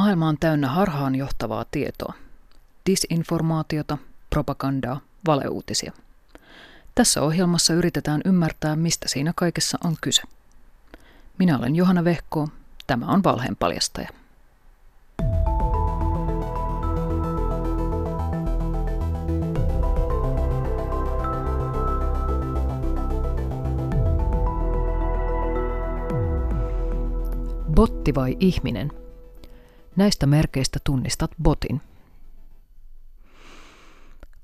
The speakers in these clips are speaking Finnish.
Maailma on täynnä harhaan johtavaa tietoa. Disinformaatiota, propagandaa, valeuutisia. Tässä ohjelmassa yritetään ymmärtää, mistä siinä kaikessa on kyse. Minä olen Johanna Vehko, tämä on Valheen paljastaja. Botti vai ihminen? Näistä merkeistä tunnistat botin.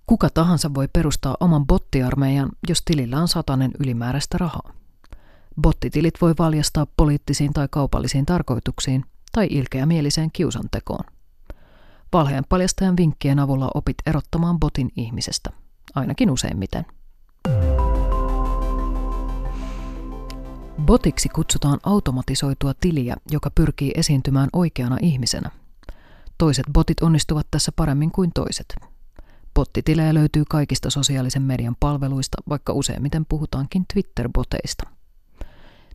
Kuka tahansa voi perustaa oman bottiarmeijan, jos tilillä on satanen ylimääräistä rahaa. Bottitilit voi valjastaa poliittisiin tai kaupallisiin tarkoituksiin tai ilkeämieliseen kiusantekoon. Valheen paljastajan vinkkien avulla opit erottamaan botin ihmisestä, ainakin useimmiten. Botiksi kutsutaan automatisoitua tiliä, joka pyrkii esiintymään oikeana ihmisenä. Toiset botit onnistuvat tässä paremmin kuin toiset. Bottitilejä löytyy kaikista sosiaalisen median palveluista, vaikka useimmiten puhutaankin Twitter-boteista.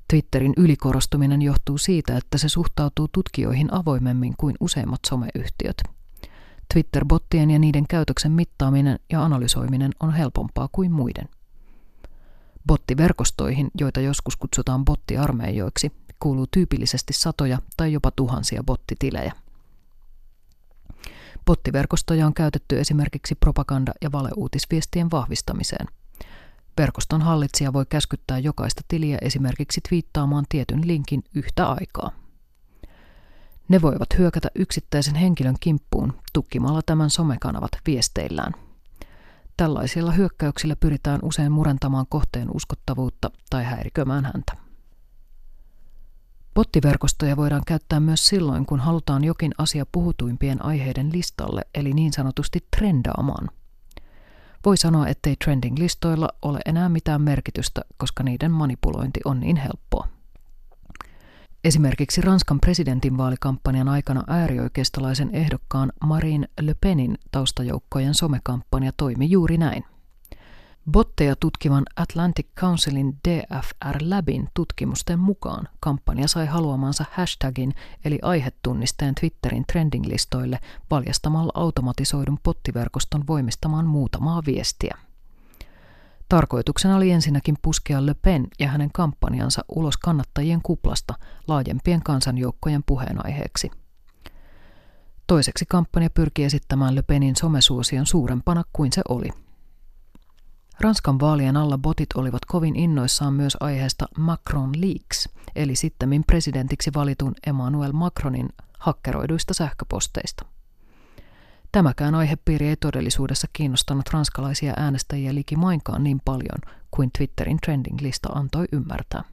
Twitterin ylikorostuminen johtuu siitä, että se suhtautuu tutkijoihin avoimemmin kuin useimmat someyhtiöt. Twitter-bottien ja niiden käytöksen mittaaminen ja analysoiminen on helpompaa kuin muiden. Bottiverkostoihin, joita joskus kutsutaan bottiarmeijoiksi, kuuluu tyypillisesti satoja tai jopa tuhansia bottitilejä. Bottiverkostoja on käytetty esimerkiksi propaganda- ja valeuutisviestien vahvistamiseen. Verkoston hallitsija voi käskyttää jokaista tiliä esimerkiksi twiittaamaan tietyn linkin yhtä aikaa. Ne voivat hyökätä yksittäisen henkilön kimppuun tukkimalla tämän somekanavat viesteillään – Tällaisilla hyökkäyksillä pyritään usein murentamaan kohteen uskottavuutta tai häirikömään häntä. Bottiverkostoja voidaan käyttää myös silloin, kun halutaan jokin asia puhutuimpien aiheiden listalle, eli niin sanotusti trendaamaan. Voi sanoa, ettei trending-listoilla ole enää mitään merkitystä, koska niiden manipulointi on niin helppoa. Esimerkiksi Ranskan presidentinvaalikampanjan aikana äärioikeistolaisen ehdokkaan Marine Le Penin taustajoukkojen somekampanja toimi juuri näin. Botteja tutkivan Atlantic Councilin DFR Labin tutkimusten mukaan kampanja sai haluamansa hashtagin eli aihetunnisteen Twitterin trending-listoille valjastamalla automatisoidun pottiverkoston voimistamaan muutamaa viestiä. Tarkoituksena oli ensinnäkin puskea Le Pen ja hänen kampanjansa ulos kannattajien kuplasta laajempien kansanjoukkojen puheenaiheeksi. Toiseksi kampanja pyrki esittämään Le Penin somesuosion suurempana kuin se oli. Ranskan vaalien alla botit olivat kovin innoissaan myös aiheesta Macron Leaks, eli sittemmin presidentiksi valitun Emmanuel Macronin hakkeroiduista sähköposteista. Tämäkään aihepiiri ei todellisuudessa kiinnostanut ranskalaisia äänestäjiä likimainkaan niin paljon kuin Twitterin trending-lista antoi ymmärtää.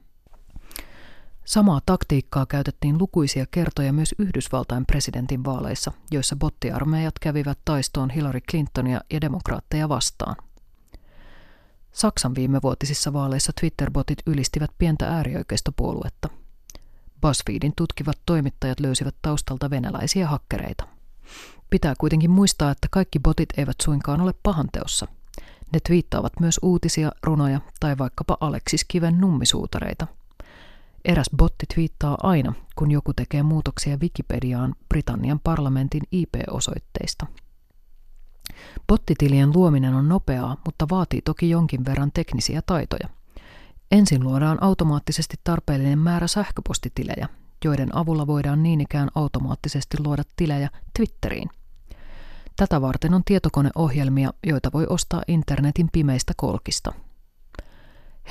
Samaa taktiikkaa käytettiin lukuisia kertoja myös Yhdysvaltain presidentin vaaleissa, joissa bottiarmeijat kävivät taistoon Hillary Clintonia ja demokraatteja vastaan. Saksan viimevuotisissa vaaleissa Twitter-botit ylistivät pientä äärioikeistopuoluetta. BuzzFeedin tutkivat toimittajat löysivät taustalta venäläisiä hakkereita. Pitää kuitenkin muistaa, että kaikki botit eivät suinkaan ole pahanteossa. Ne twiittaavat myös uutisia, runoja tai vaikkapa Aleksis Kiven nummisuutareita. Eräs botti twiittaa aina, kun joku tekee muutoksia Wikipediaan Britannian parlamentin IP-osoitteista. Bottitilien luominen on nopeaa, mutta vaatii toki jonkin verran teknisiä taitoja. Ensin luodaan automaattisesti tarpeellinen määrä sähköpostitilejä, joiden avulla voidaan niin ikään automaattisesti luoda tilejä Twitteriin. Tätä varten on tietokoneohjelmia, joita voi ostaa internetin pimeistä kolkista.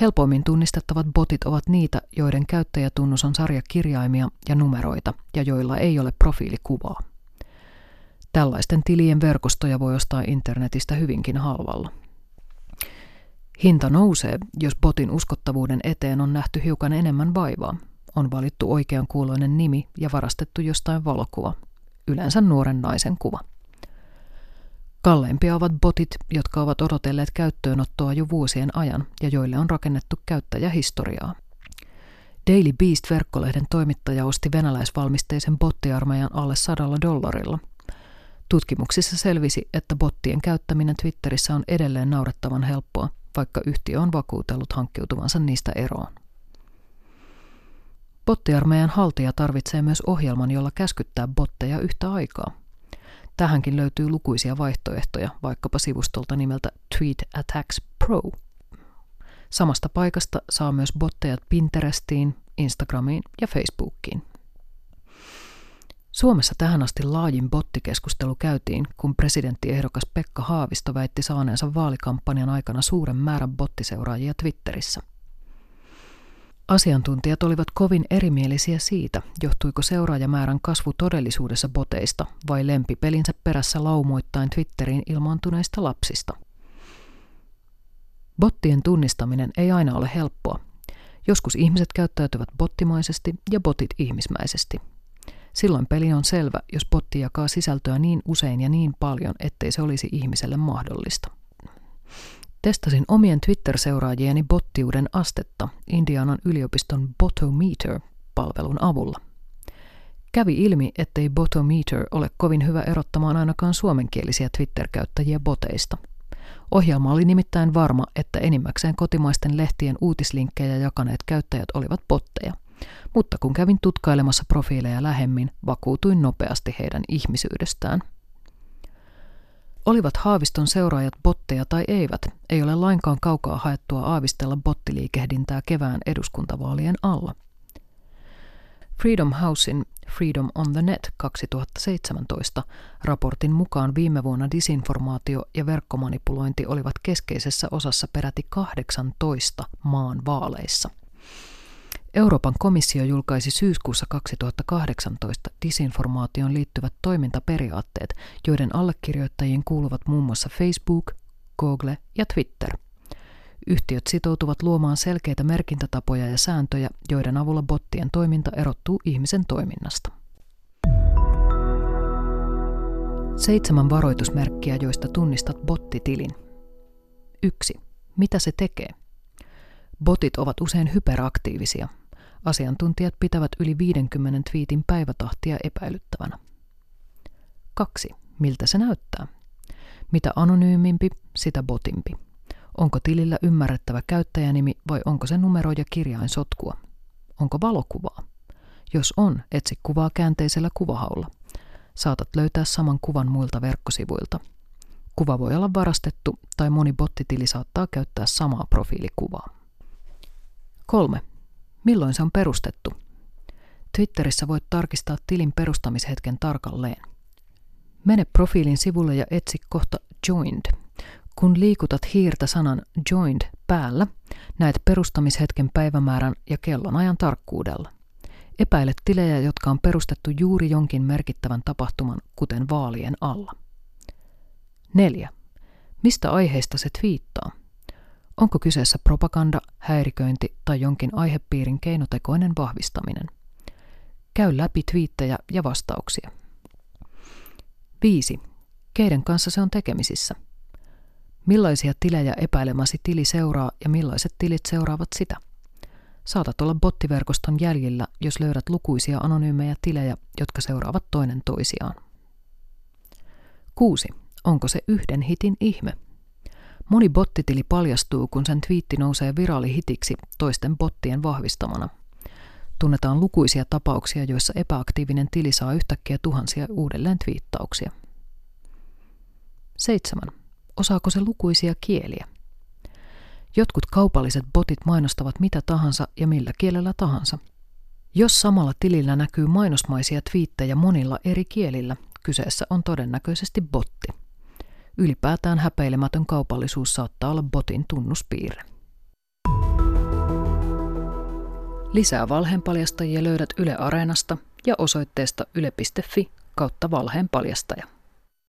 Helpoimmin tunnistettavat botit ovat niitä, joiden käyttäjätunnus on sarjakirjaimia ja numeroita ja joilla ei ole profiilikuvaa. Tällaisten tilien verkostoja voi ostaa internetistä hyvinkin halvalla. Hinta nousee, jos botin uskottavuuden eteen on nähty hiukan enemmän vaivaa. On valittu oikean kuuloinen nimi ja varastettu jostain valokuva, yleensä nuoren naisen kuva. Kalleimpia ovat botit, jotka ovat odotelleet käyttöönottoa jo vuosien ajan ja joille on rakennettu käyttäjähistoriaa. Daily Beast-verkkolehden toimittaja osti venäläisvalmisteisen bottiarmeijan alle sadalla dollarilla. Tutkimuksissa selvisi, että bottien käyttäminen Twitterissä on edelleen naurettavan helppoa, vaikka yhtiö on vakuutellut hankkiutuvansa niistä eroon. Bottiarmeijan haltija tarvitsee myös ohjelman, jolla käskyttää botteja yhtä aikaa. Tähänkin löytyy lukuisia vaihtoehtoja, vaikkapa sivustolta nimeltä Tweet Attacks Pro. Samasta paikasta saa myös botteja Pinterestiin, Instagramiin ja Facebookiin. Suomessa tähän asti laajin bottikeskustelu käytiin, kun presidenttiehdokas Pekka Haavisto väitti saaneensa vaalikampanjan aikana suuren määrän bottiseuraajia Twitterissä. Asiantuntijat olivat kovin erimielisiä siitä, johtuiko seuraajamäärän kasvu todellisuudessa boteista vai lempipelinsä perässä laumoittain Twitteriin ilmaantuneista lapsista. Bottien tunnistaminen ei aina ole helppoa. Joskus ihmiset käyttäytyvät bottimaisesti ja botit ihmismäisesti – Silloin peli on selvä, jos botti jakaa sisältöä niin usein ja niin paljon, ettei se olisi ihmiselle mahdollista. Testasin omien Twitter-seuraajieni bottiuden astetta Indianan yliopiston Botometer-palvelun avulla. Kävi ilmi, ettei Botometer ole kovin hyvä erottamaan ainakaan suomenkielisiä Twitter-käyttäjiä boteista. Ohjelma oli nimittäin varma, että enimmäkseen kotimaisten lehtien uutislinkkejä jakaneet käyttäjät olivat botteja – mutta kun kävin tutkailemassa profiileja lähemmin, vakuutuin nopeasti heidän ihmisyydestään. Olivat Haaviston seuraajat botteja tai eivät, ei ole lainkaan kaukaa haettua aavistella bottiliikehdintää kevään eduskuntavaalien alla. Freedom Housein Freedom on the Net 2017 raportin mukaan viime vuonna disinformaatio ja verkkomanipulointi olivat keskeisessä osassa peräti 18 maan vaaleissa. Euroopan komissio julkaisi syyskuussa 2018 disinformaation liittyvät toimintaperiaatteet, joiden allekirjoittajiin kuuluvat muun muassa Facebook, Google ja Twitter. Yhtiöt sitoutuvat luomaan selkeitä merkintätapoja ja sääntöjä, joiden avulla bottien toiminta erottuu ihmisen toiminnasta. Seitsemän varoitusmerkkiä, joista tunnistat bottitilin. 1. Mitä se tekee? Botit ovat usein hyperaktiivisia. Asiantuntijat pitävät yli 50 twiitin päivätahtia epäilyttävänä. 2. Miltä se näyttää? Mitä anonyymimpi, sitä botimpi. Onko tilillä ymmärrettävä käyttäjänimi vai onko se numero ja kirjain sotkua? Onko valokuvaa? Jos on, etsi kuvaa käänteisellä kuvahaulla. Saatat löytää saman kuvan muilta verkkosivuilta. Kuva voi olla varastettu tai moni bottitili saattaa käyttää samaa profiilikuvaa. 3. Milloin se on perustettu? Twitterissä voit tarkistaa tilin perustamishetken tarkalleen. Mene profiilin sivulle ja etsi kohta Joined. Kun liikutat hiirtä sanan Joined päällä, näet perustamishetken päivämäärän ja kellonajan tarkkuudella. Epäile tilejä, jotka on perustettu juuri jonkin merkittävän tapahtuman, kuten vaalien alla. 4. Mistä aiheesta se twiittaa? Onko kyseessä propaganda, häiriköinti tai jonkin aihepiirin keinotekoinen vahvistaminen? Käy läpi twiittejä ja vastauksia. 5. Keiden kanssa se on tekemisissä? Millaisia tilejä epäilemäsi tili seuraa ja millaiset tilit seuraavat sitä? Saatat olla bottiverkoston jäljillä, jos löydät lukuisia anonyymejä tilejä, jotka seuraavat toinen toisiaan. 6. Onko se yhden hitin ihme? Moni bottitili paljastuu, kun sen twiitti nousee viraalihitiksi toisten bottien vahvistamana. Tunnetaan lukuisia tapauksia, joissa epäaktiivinen tili saa yhtäkkiä tuhansia uudelleen twiittauksia. 7. Osaako se lukuisia kieliä? Jotkut kaupalliset botit mainostavat mitä tahansa ja millä kielellä tahansa. Jos samalla tilillä näkyy mainosmaisia twiittejä monilla eri kielillä, kyseessä on todennäköisesti botti. Ylipäätään häpeilemätön kaupallisuus saattaa olla botin tunnuspiirre. Lisää valheenpaljastajia löydät Yle Areenasta ja osoitteesta yle.fi kautta valheenpaljastaja.